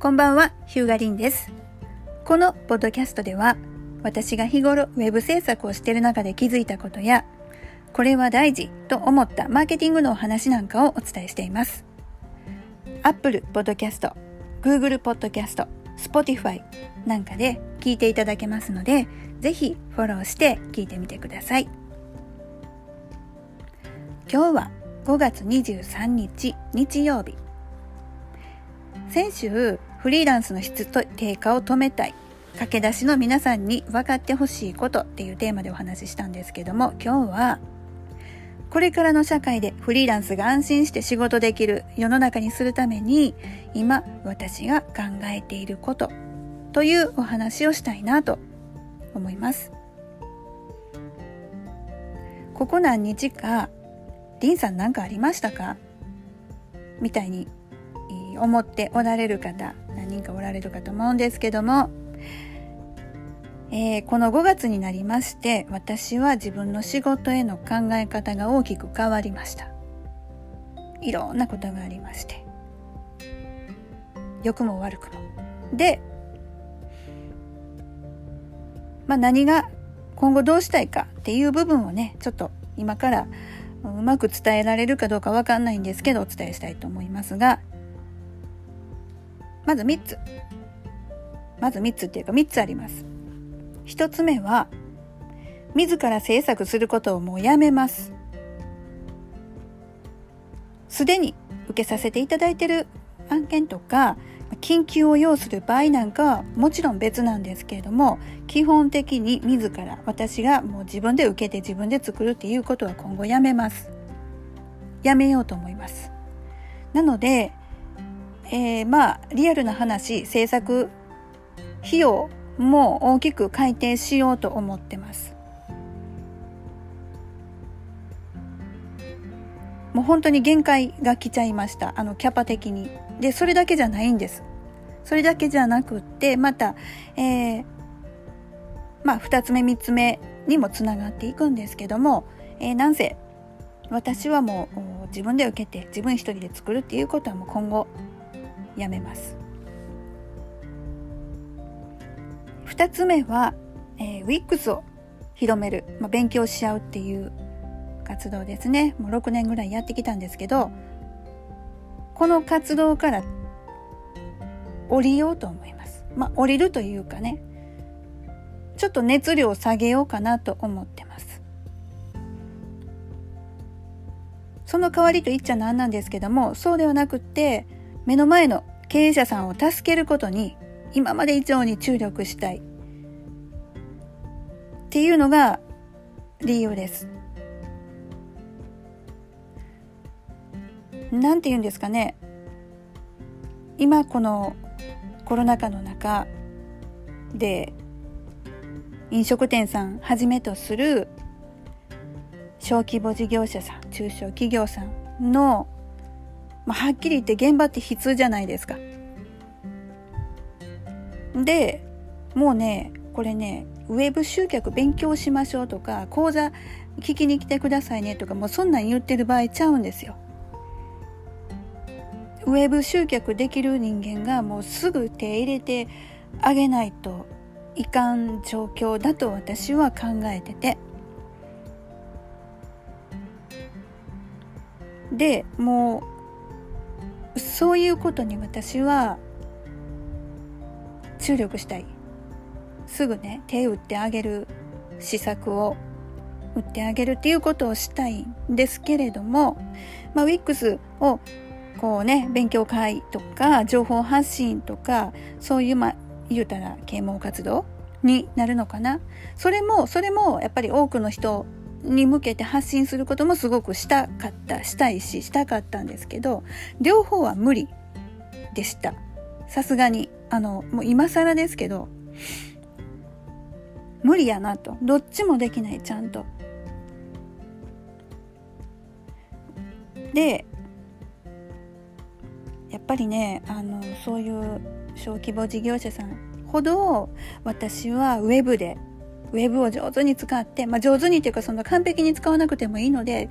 こんばんは、ヒューガリンです。このポッドキャストでは、私が日頃ウェブ制作をしている中で気づいたことや、これは大事と思ったマーケティングのお話なんかをお伝えしています。Apple Podcast、Google Podcast、Spotify なんかで聞いていただけますので、ぜひフォローして聞いてみてください。今日は5月23日日曜日。先週フリーランスの質と低下を止めたい。駆け出しの皆さんに分かってほしいことっていうテーマでお話ししたんですけども今日はこれからの社会でフリーランスが安心して仕事できる世の中にするために今私が考えていることというお話をしたいなと思います。ここ何日か、リンさん何かありましたか？みたいに思っておられる方。人かおられるかと思うんですけども、えー、この5月になりまして私は自分の仕事への考え方が大きく変わりました。いろんなことがありまして。良くも悪くも。でまあ何が今後どうしたいかっていう部分をねちょっと今からうまく伝えられるかどうかわかんないんですけどお伝えしたいと思いますがまず3つ。まず3つっていうか3つあります。1つ目は、自ら制作することをもうやめます。すでに受けさせていただいている案件とか、緊急を要する場合なんかはもちろん別なんですけれども、基本的に自ら私がもう自分で受けて自分で作るっていうことは今後やめます。やめようと思います。なので、えー、まあリアルな話制作費用も大きく改定しようと思ってます。もう本当に限界が来ちゃいました。あのキャパ的に。でそれだけじゃないんです。それだけじゃなくってまた、えー、まあ2つ目3つ目にもつながっていくんですけども、えー、なんせ私はもう自分で受けて自分一人で作るっていうことはもう今後やめます。2つ目は、えー、WIX を広める、まあ、勉強し合うっていう活動ですね。もう6年ぐらいやってきたんですけどこの活動から降りようと思います。まあ降りるというかねちょっと熱量を下げようかなと思ってます。その代わりと言っちゃなんなんですけどもそうではなくって目の前の経営者さんを助けることに今まで以上に注力したいっていうのが理由です。なんて言うんですかね今このコロナ禍の中で飲食店さんはじめとする小規模事業者さん中小企業さんのまあ、はっきり言って現場って悲痛じゃないですか。でもうねこれねウェブ集客勉強しましょうとか講座聞きに来てくださいねとかもうそんなん言ってる場合ちゃうんですよ。ウェブ集客できる人間がもうすぐ手入れてあげないといかん状況だと私は考えてて。でもうそういうことに私は注力したい。すぐね手打ってあげる施策を打ってあげるっていうことをしたいんですけれども、まあ、WIX をこうね勉強会とか情報発信とかそういうまあ言うたら啓蒙活動になるのかな。それもそれもやっぱり多くの人に向けて発信することもすごくしたかったしたいししたかったんですけど両方は無理でした。さすがにあのもう今更ですけど無理やなと。どっちもできないちゃんと。でやっぱりねあのそういう小規模事業者さんほど私はウェブでウェブを上手に使って、まあ、上手にっていうかそんな完璧に使わなくてもいいので、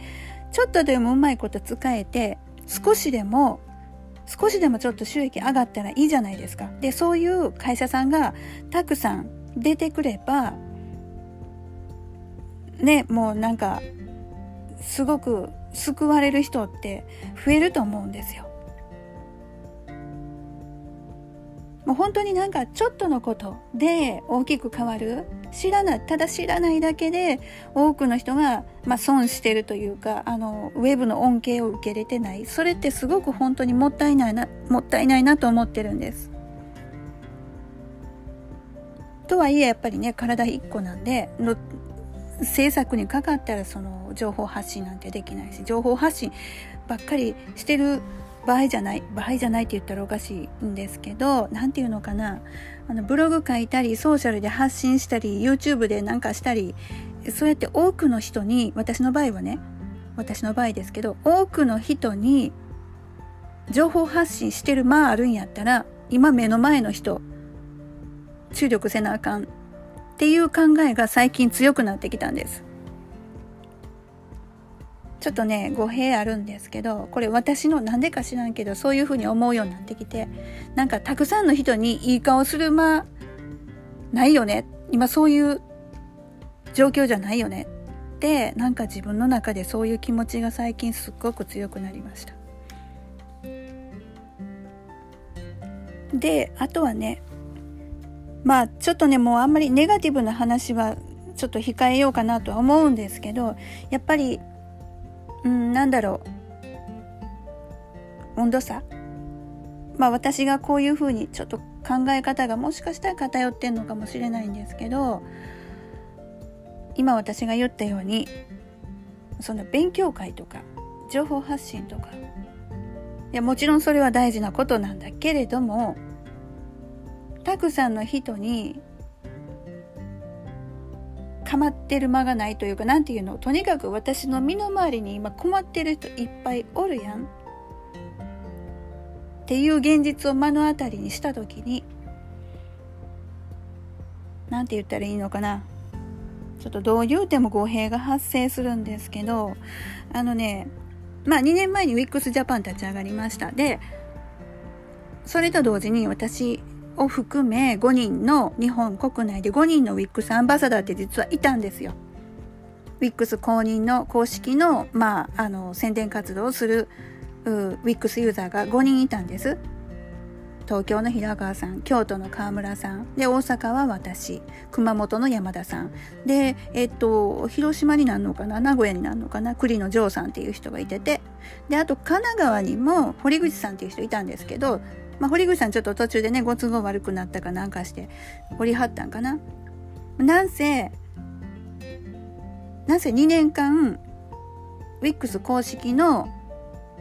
ちょっとでもうまいこと使えて、少しでも少しでもちょっと収益上がったらいいじゃないですか。で、そういう会社さんがたくさん出てくれば、ね、もうなんか、すごく救われる人って増えると思うんですよ。もう本当になんかちょっとのことで大きく変わる知らないただ知らないだけで多くの人が、まあ、損してるというかあのウェブの恩恵を受け入れてないそれってすごく本当にもったいないなもったいないなと思ってるんです。とはいえやっぱりね体一個なんでの制作にかかったらその情報発信なんてできないし情報発信ばっかりしてる場合じゃない場合じゃないって言ったらおかしいんですけど何て言うのかなあのブログ書いたりソーシャルで発信したり YouTube でなんかしたりそうやって多くの人に私の場合はね私の場合ですけど多くの人に情報発信してるまああるんやったら今目の前の人注力せなあかんっていう考えが最近強くなってきたんです。ちょっとね語弊あるんですけどこれ私のなんでか知らんけどそういうふうに思うようになってきてなんかたくさんの人にいい顔する間ないよね。今そういう状況じゃないよね。ってなんか自分の中でそういう気持ちが最近すっごく強くなりました。であとはねまあちょっとねもうあんまりネガティブな話はちょっと控えようかなとは思うんですけどやっぱりうん、なんだろう。温度差？まあ私がこういうふうにちょっと考え方がもしかしたら偏ってんのかもしれないんですけど、今私が言ったように、その勉強会とか、情報発信とか、いやもちろんそれは大事なことなんだけれども、たくさんの人に構ってる間がないというか何て言うのとにかく私の身の回りに今困ってる人いっぱいおるやん。っていう現実を目の当たりにした時に何て言ったらいいのかな。ちょっとどう言うても語弊が発生するんですけどあのねまあ2年前にウィックスジャパン立ち上がりました。でそれと同時に私を含め5人の日本国内で5人のウィックスアンバサダーって実はいたんですよ。ウィックス公認の公式の,、まあ、あの宣伝活動をするウィックスユーザーが5人いたんです。東京の平川さん、京都の河村さん、で、大阪は私、熊本の山田さん、で、えっと、広島になるのかな、名古屋になるのかな、栗の城さんっていう人がいてて、で、あと神奈川にも堀口さんっていう人いたんですけど、まあ、堀口さんちょっと途中でね、ご都合悪くなったかなんかして、掘りはったんかな。なんせ、なんせ2年間、ウィックス公式の、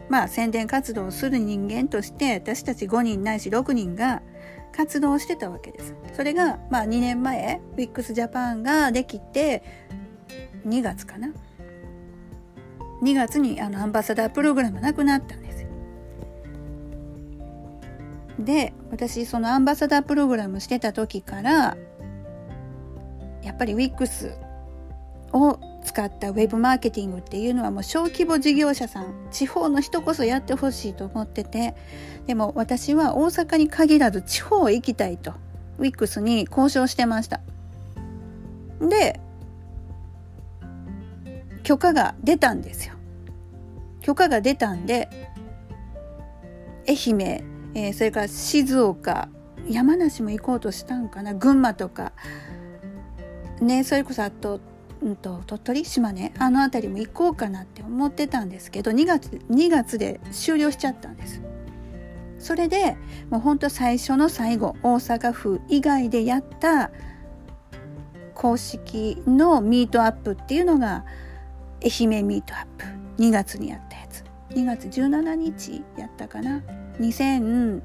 まあ、宣伝活動をする人間として、私たち5人ないし6人が活動してたわけです。それが、まあ、2年前、ウィックスジャパンができて、2月かな。2月にあのアンバサダープログラムなくなったんで。私そのアンバサダープログラムしてた時からやっぱり WIX を使ったウェブマーケティングっていうのはもう小規模事業者さん地方の人こそやってほしいと思っててでも私は大阪に限らず地方へ行きたいと WIX に交渉してましたで許可が出たんですよ許可が出たんで愛媛えー、それから静岡山梨も行こうとしたんかな群馬とか。ねそれこそあと,、うんと、鳥取島根あの辺りも行こうかなって思ってたんですけど2月 ,2 月で終了しちゃったんです。それでもうほんと最初の最後大阪府以外でやった公式のミートアップっていうのが愛媛ミートアップ。2月にやったやつ。2月17日やったかな。2019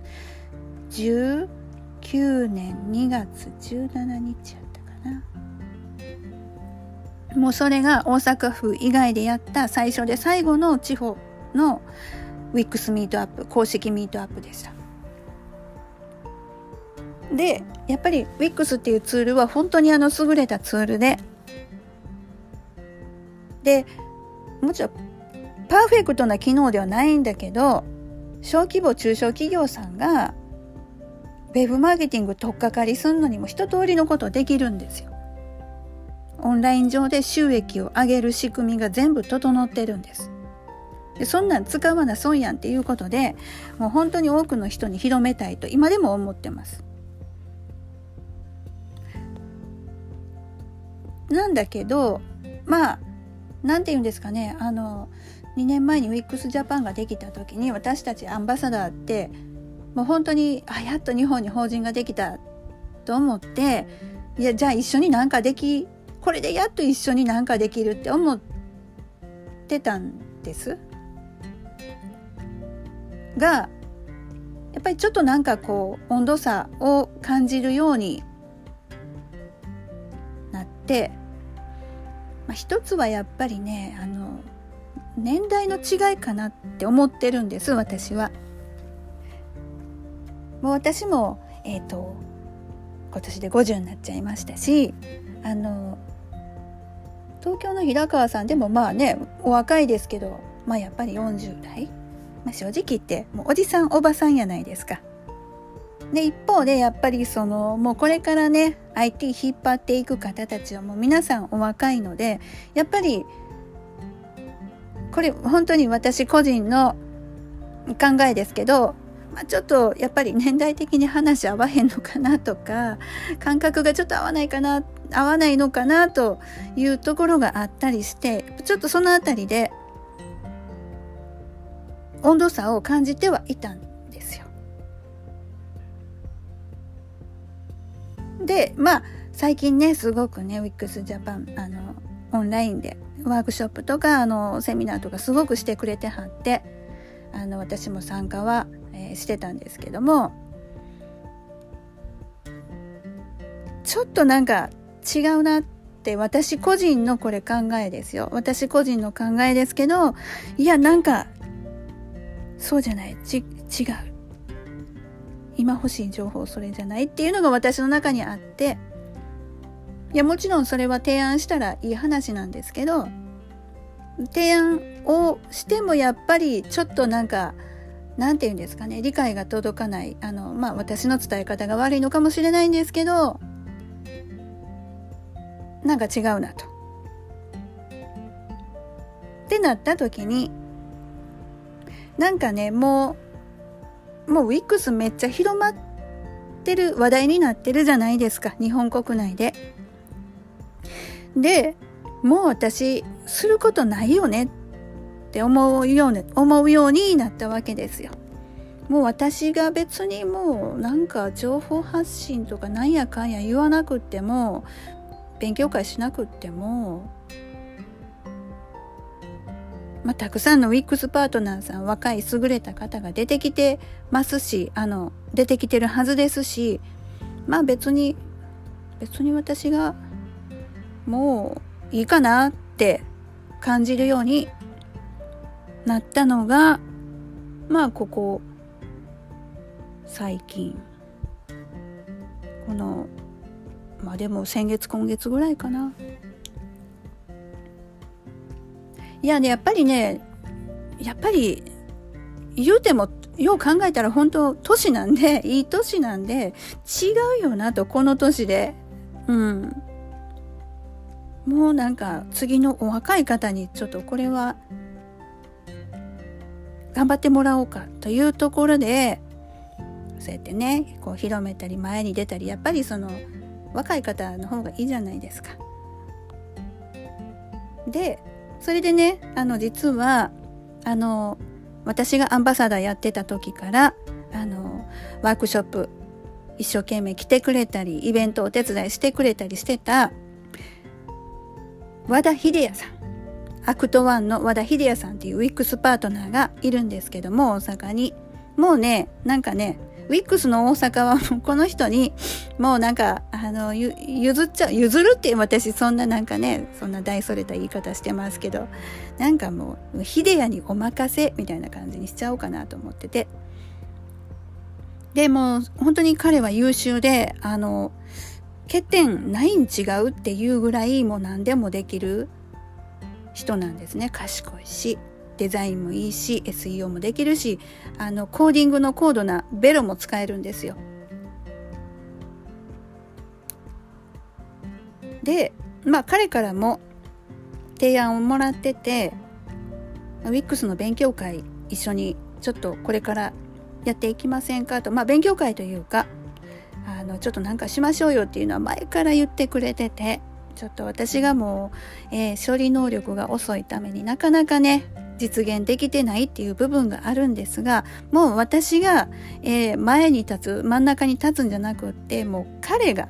年2月17日やったかな。もうそれが大阪府以外でやった最初で最後の地方のウィックスミートアップ公式ミートアップでした。でやっぱり WIX っていうツールは本当にあの優れたツールででもちろんパーフェクトな機能ではないんだけど小規模中小企業さんがウェブマーケティング取っかかりすんのにも一通りのことできるんですよ。オンライン上で収益を上げる仕組みが全部整ってるんです。でそんなん使わな損やんっていうことでもう本当に多くの人に広めたいと今でも思ってます。なんだけどまあ何て言うんですかねあの2年前に WIX ジャパンができた時に私たちアンバサダーってもう本当にあやっと日本に法人ができたと思っていやじゃあ一緒になんかできこれでやっと一緒になんかできるって思ってたんです。がやっぱりちょっとなんかこう温度差を感じるようになって、まあ、一つはやっぱりねあの年代の違いかなって思ってるんです私は。もう私もえっ、ー、と今年で50になっちゃいましたしあの東京の平川さんでもまあねお若いですけどまあやっぱり40代まあ、正直言ってもうおじさんおばさんやないですか。で一方でやっぱりそのもうこれからね IT 引っ張っていく方たちはもう皆さんお若いのでやっぱりこれ本当に私個人の考えですけど、まあ、ちょっとやっぱり年代的に話合わへんのかなとか感覚がちょっと合わないかな合わないのかなというところがあったりしてちょっとそのあたりで温度差を感じてはいたんでまあ最近ねすごくね WIX ジャパンあのオンラインでワークショップとかあのセミナーとかすごくしてくれてはってあの私も参加は、えー、してたんですけどもちょっとなんか違うなって私個人のこれ考えですよ。私個人の考えですけどいやなんかそうじゃない。ち違う。今欲しい情報それじゃないっていうのが私の中にあっていやもちろんそれは提案したらいい話なんですけど提案をしてもやっぱりちょっとなんかなんて言うんですかね理解が届かないあのまあ私の伝え方が悪いのかもしれないんですけどなんか違うなと。ってなった時になんかねもうもうウィックスめっちゃ広まってる話題になってるじゃないですか日本国内で。でもう私することないよねって思うように思うようになったわけですよ。もう私が別にもうなんか情報発信とかなんやかんや言わなくっても勉強会しなくってもまあ、たくさんのウィックスパートナーさん若い優れた方が出てきてますしあの出てきてるはずですしまあ別に別に私がもういいかなって感じるようになったのがまあここ最近。このまあでも先月今月ぐらいかな。いやねやっぱりねやっぱり言うてもよう考えたら本当年なんで いい年なんで違うよなとこの年でうんもうなんか次のお若い方にちょっとこれは頑張ってもらおうかというところでそうやってねこう広めたり前に出たりやっぱりその若い方の方がいいじゃないですか。でそれでねあの実はあの私がアンバサダーやってた時からあのワークショップ一生懸命来てくれたりイベントお手伝いしてくれたりしてた和田秀也さん。アクト1の和田秀也さんっていうウィックスパートナーがいるんですけども大阪に。もうねなんかねウィックスの大阪はもうこの人にもうなんかあの譲っちゃう譲るって私そんななんかねそんな大それた言い方してますけどなんかもう秀也にお任せみたいな感じにしちゃおうかなと思ってて。でも本当に彼は優秀であの欠点ないん違うっていうぐらいもう何でもできる人なんですね。賢いし。デザインもいいし SEO もできるしあのコーディングの高度なベロも使えるんですよ。でまあ彼からも提案をもらってて WIX の勉強会一緒にちょっとこれからやっていきませんかとまあ勉強会というかあのちょっとなんかしましょうよっていうのは前から言ってくれててちょっと私がもう、えー、処理能力が遅いためになかなかね実現できてないっていう部分があるんですがもう私が、えー、前に立つ真ん中に立つんじゃなくってもう彼が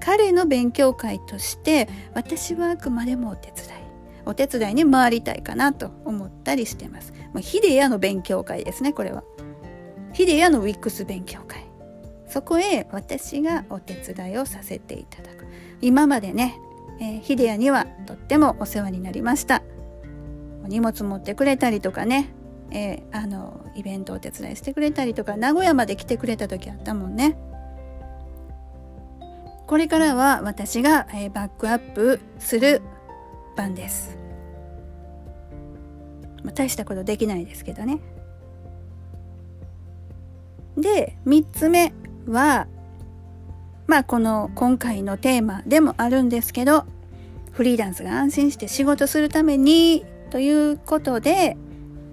彼の勉強会として私はあくまでもお手伝いお手伝いに回りたいかなと思ったりしてます。まあ、ヒデヤの勉強会ですねこれは。ヒデヤのウィックス勉強会。そこへ私がお手伝いをさせていただく。今までね、えー、ヒデヤにはとってもお世話になりました。荷物持ってくれたりとかね、えー、あのイベントお手伝いしてくれたりとか名古屋まで来てくれた時あったもんね。これからは私が、えー、バックアップする番です。まあ、大したことできないですけどね。で3つ目はまあこの今回のテーマでもあるんですけどフリーランスが安心して仕事するためにということで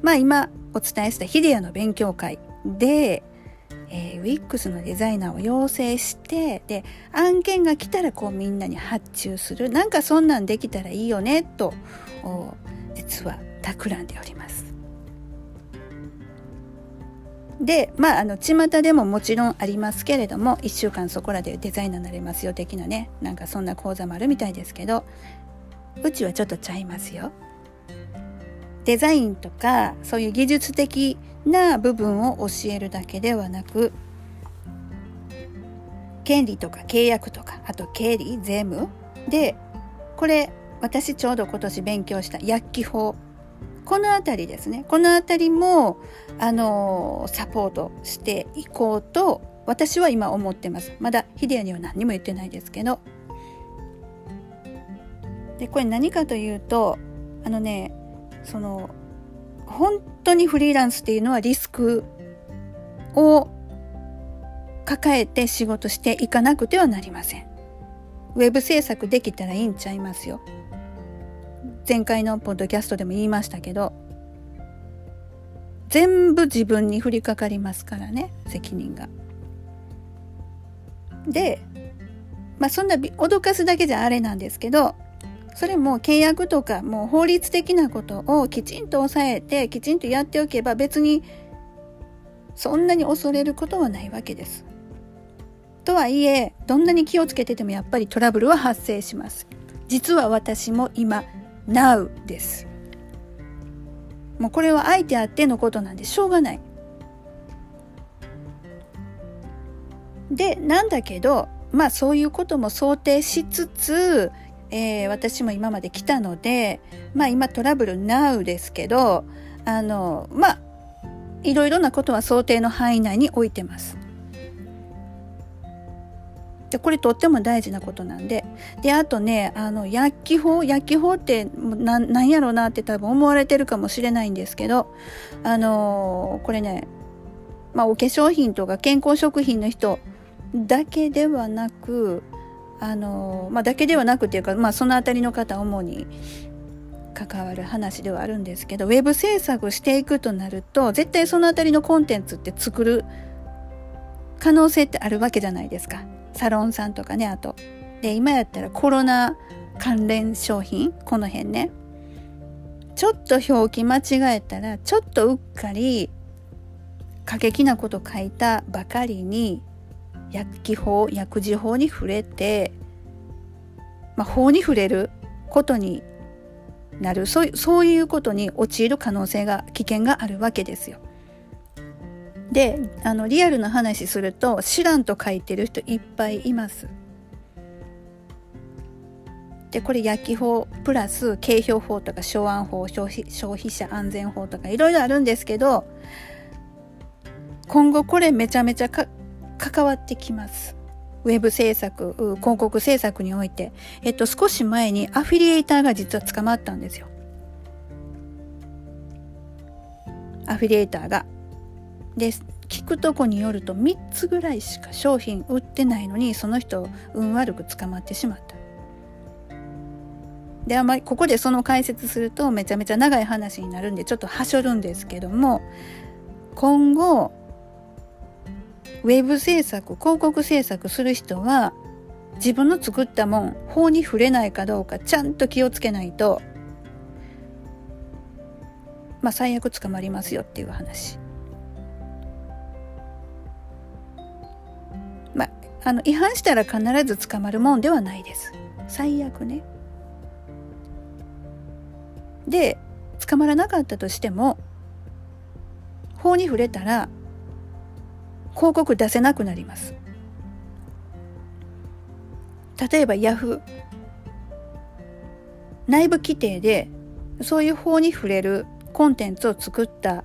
まあ今お伝えしたヒデアの勉強会で、えー、WIX のデザイナーを養成してで案件が来たらこうみんなに発注するなんかそんなんできたらいいよねと実は企んでおります。でまああの巷でももちろんありますけれども1週間そこらでデザイナーになれますよ的なねなんかそんな講座もあるみたいですけどうちはちょっとちゃいますよ。デザインとかそういう技術的な部分を教えるだけではなく権利とか契約とかあと経理税務でこれ私ちょうど今年勉強した薬機法。この辺りですね。この辺りもあのサポートしていこうと私は今思ってます。まだヒデヤには何にも言ってないですけど。でこれ何かというとあのねその本当にフリーランスっていうのはリスクを抱えて仕事していかなくてはなりません。ウェブ制作できたらいいんちゃいますよ。前回のポッドキャストでも言いましたけど全部自分に降りかかりますからね責任が。でまあそんな脅かすだけじゃあれなんですけどそれも契約とかもう法律的なことをきちんと抑えてきちんとやっておけば別にそんなに恐れることはないわけです。とはいえどんなに気をつけててもやっぱりトラブルは発生します。実は私も今 Now です。もうこれは相手あってのことなんでしょうがない。で、なんだけど、まあそういうことも想定しつつ、えー、私も今まで来たので、まあ今トラブル Now ですけど、あの、まあ、いろいろなことは想定の範囲内に置いてます。でこれとっても大事なことなんでであとねあの薬機法薬機法ってなんやろうなって多分思われてるかもしれないんですけどあのー、これねまあお化粧品とか健康食品の人だけではなくあの、まあだけではなくていうかまあその辺りの方主に関わる話ではあるんですけどウェブ制作していくとなると絶対その辺りのコンテンツって作る可能性ってあるわけじゃないですか。サロンさんとかねあと。で今やったらコロナ関連商品？この辺ね。ちょっと表記間違えたらちょっとうっかり過激なこと書いたばかりに薬機法薬事法に触れて、まあ、法に触れることになるそうそういうことに陥る可能性が危険があるわけですよ。であのリアルな話すると知らんと書いてる人いっぱいいます。でこれ薬機法プラス景標法とか昭安法消費消費者安全法とかいろいろあるんですけど今後これめちゃめちゃ関わってきます。ウェブ制作広告制作において、えっと、少し前にアフィリエイターが実は捕まったんですよ。アフィリエーターが。で聞くとこによると3つぐらいしか商品売ってないのにその人運悪く捕まってしまった。であまりここでその解説するとめちゃめちゃ長い話になるんでちょっとはしょるんですけども今後ウェブ制作広告制作する人は自分の作ったもん法に触れないかどうかちゃんと気をつけないとまあ最悪捕まりますよっていう話。まあ、あの違反したら必ず捕まるもんではないです。最悪ね。で捕まらなかったとしても法に触れたら広告出せなくなります。例えばヤフー内部規定でそういう法に触れるコンテンツを作った。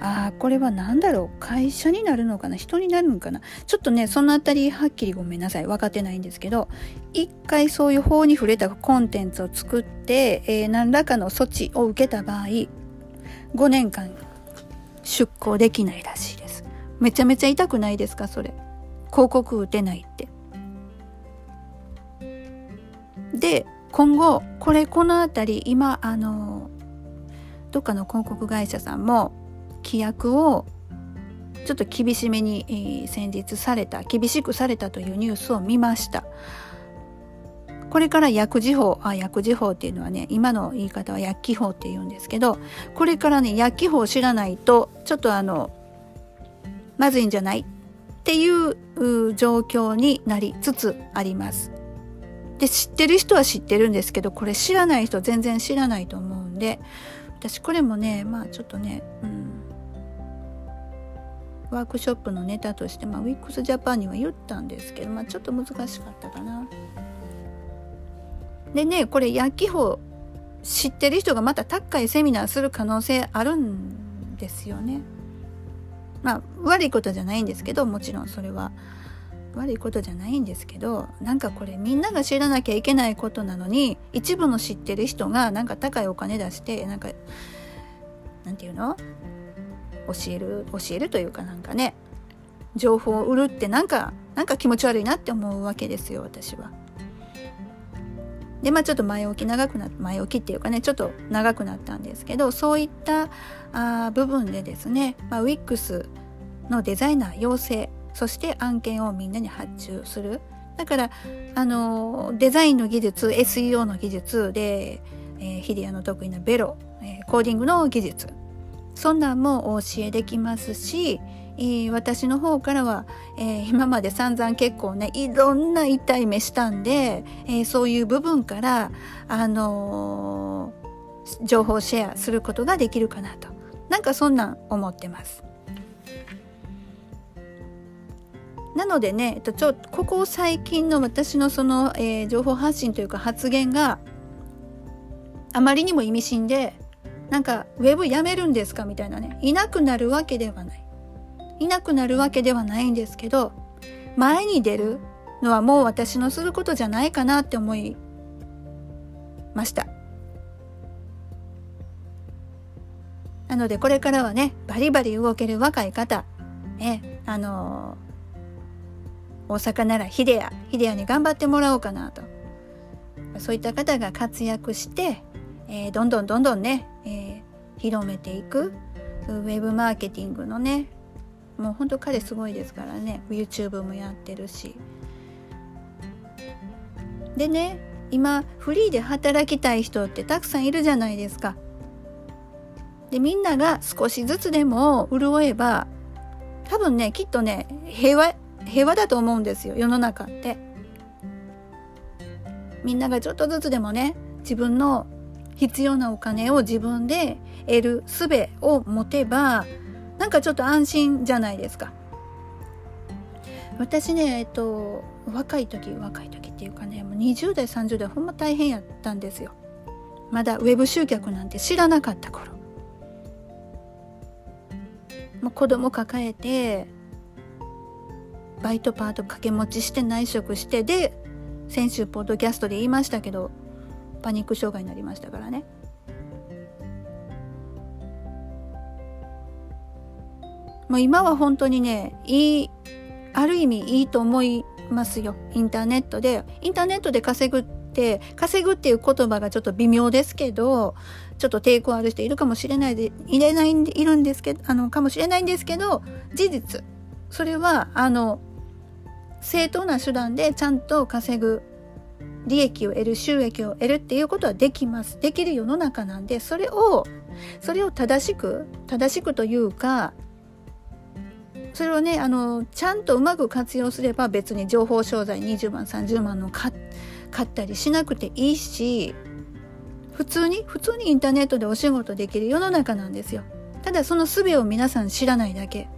ああこれは何だろう？会社になるのかな？人になるのかな？ちょっとねそのあたりはっきりごめんなさい。分かってないんですけど一回そういう法に触れたコンテンツを作って、えー、何らかの措置を受けた場合5年間出向できないらしいめちゃめちゃ痛くないですか？それ。広告打てないって。で今後これこの辺り今あのどっかの広告会社さんも規約をちょっと厳しめに、先日された厳しくされたというニュースを見ました。これから薬事法あ薬事法っていうのはね今の言い方は薬機法って言うんですけどこれからね薬機法を知らないとちょっとあのまずいんじゃない？っていう状況になりつつありますで知ってる人は知ってるんですけどこれ知らない人全然知らないと思うんで私これもねまあちょっとね、うん、ワークショップのネタとして、まあ、ウィックスジャパンには言ったんですけど、まあ、ちょっと難しかったかな。でねこれ薬機法知ってる人がまた高いセミナーする可能性あるんですよね。まあ悪いことじゃないんですけどもちろんそれは悪いことじゃないんですけどなんかこれみんなが知らなきゃいけないことなのに一部の知ってる人がなんか高いお金出してなんかなんていうの？教える教えるというかなんかね情報を売るってなんかなんか気持ち悪いなって思うわけですよ私は。でまあちょっと前置き長くな前置きっていうかねちょっと長くなったんですけどそういったあ部分でですね、まあ、WIX のデザイナー養成そして案件をみんなに発注する。だからあのデザインの技術 SEO の技術で、えー、ヒデアの得意なベロ、えー、コーディングの技術。そんなんもお教えできますし、えー、私の方からは、えー、今まで散々結構ねいろんな痛い目したんで、えー、そういう部分から、あの情報シェアすることができるかなとなんかそんなん思ってます。なのでね、えっと、ちょここ最近の私のその、えー、情報発信というか発言があまりにも意味深でなんかウェブやめるんですかみたいなねいなくなるわけではないいなくなるわけではないんですけど前に出るのはもう私のすることじゃないかなって思いました。なのでこれからはねバリバリ動ける若い方ねあのー、大阪ならヒデアヒデアに頑張ってもらおうかなと。そういった方が活躍してえー、どんどんどんどんね、えー、広めていくウェブマーケティングのねもうほんと彼すごいですからね。YouTube もやってるし。でね今フリーで働きたい人ってたくさんいるじゃないですか。でみんなが少しずつでも潤えば多分ねきっとね平和平和だと思うんですよ。世の中って。みんながちょっとずつでもね自分の必要なお金を自分で得る術を持てばなんかちょっと安心じゃないですか。私ねえっと若い時若い時っていうかねもう20代30代ほんま大変やったんですよ。まだウェブ集客なんて知らなかった頃。もう子供抱えてバイトパート掛け持ちして内職してで先週ポッドキャストで言いましたけどパニック障害になりましたからねもう今は本当にね、いい、ある意味いいと思いますよ。インターネットで。インターネットで稼ぐって、稼ぐっていう言葉がちょっと微妙ですけど、ちょっと抵抗ある人いるかもしれないで、入れないんで、いるんですけど、あの、かもしれないんですけど、事実。それは、あの、正当な手段でちゃんと稼ぐ利益を得る収益を得るっていうことはできますできる世の中なんでそれをそれを正しく正しくというかそれをねあのちゃんとうまく活用すれば別に情報商材20万30万の買ったりしなくていいし普通に普通にインターネットでお仕事できる世の中なんですよ。ただその術を皆さん知らないだけ。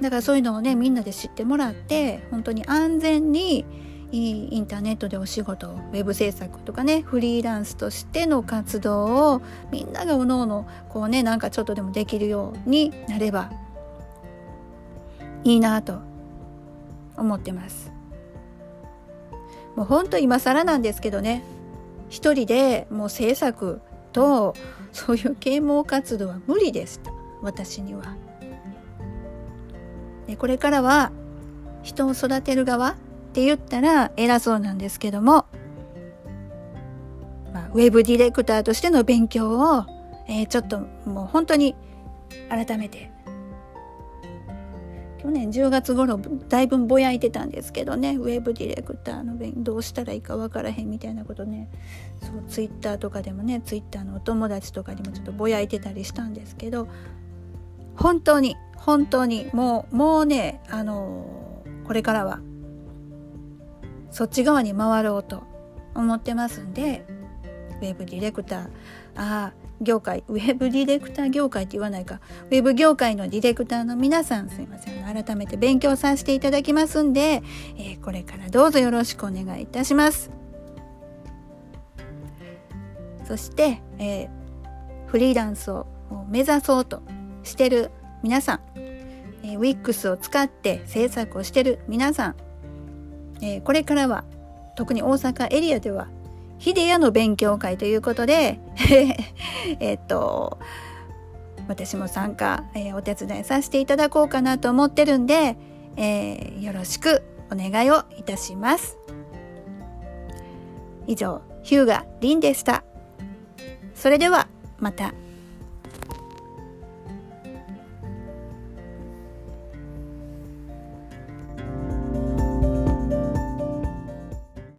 だからそういうのをねみんなで知ってもらって本当に安全にインターネットでお仕事ウェブ制作とかねフリーランスとしての活動をみんながおのおのこうねなんかちょっとでもできるようになればいいなと思ってますもうほんと今更なんですけどね一人でもう制作とそういう啓蒙活動は無理でした私には。でこれからは人を育てる側って言ったら偉そうなんですけども、まあ、ウェブディレクターとしての勉強を、えー、ちょっともう本当に改めて去年10月頃だいぶぼやいてたんですけどねウェブディレクターの勉どうしたらいいか分からへんみたいなことねそうツイッターとかでもねツイッターのお友達とかにもちょっとぼやいてたりしたんですけど本当に本当にもうもうねあの、これからはそっち側に回ろうと思ってますんでウェブディレクター。ああ業界ウェブディレクター業界って言わないか。ウェブ業界のディレクターの皆さんすいません。改めて勉強させていただきますんで、えー、これからどうぞよろしくお願いいたします。そして、えー、フリーランスを目指そうとしてる皆さん、えー、WIX を使って制作をしてる皆さん、えー、これからは特に大阪エリアではヒデヤの勉強会ということで えっと私も参加、えー、お手伝いさせていただこうかなと思ってるんで、えー、よろしくお願いをいたします。以上、ヒューガ・リンでした。それではまた。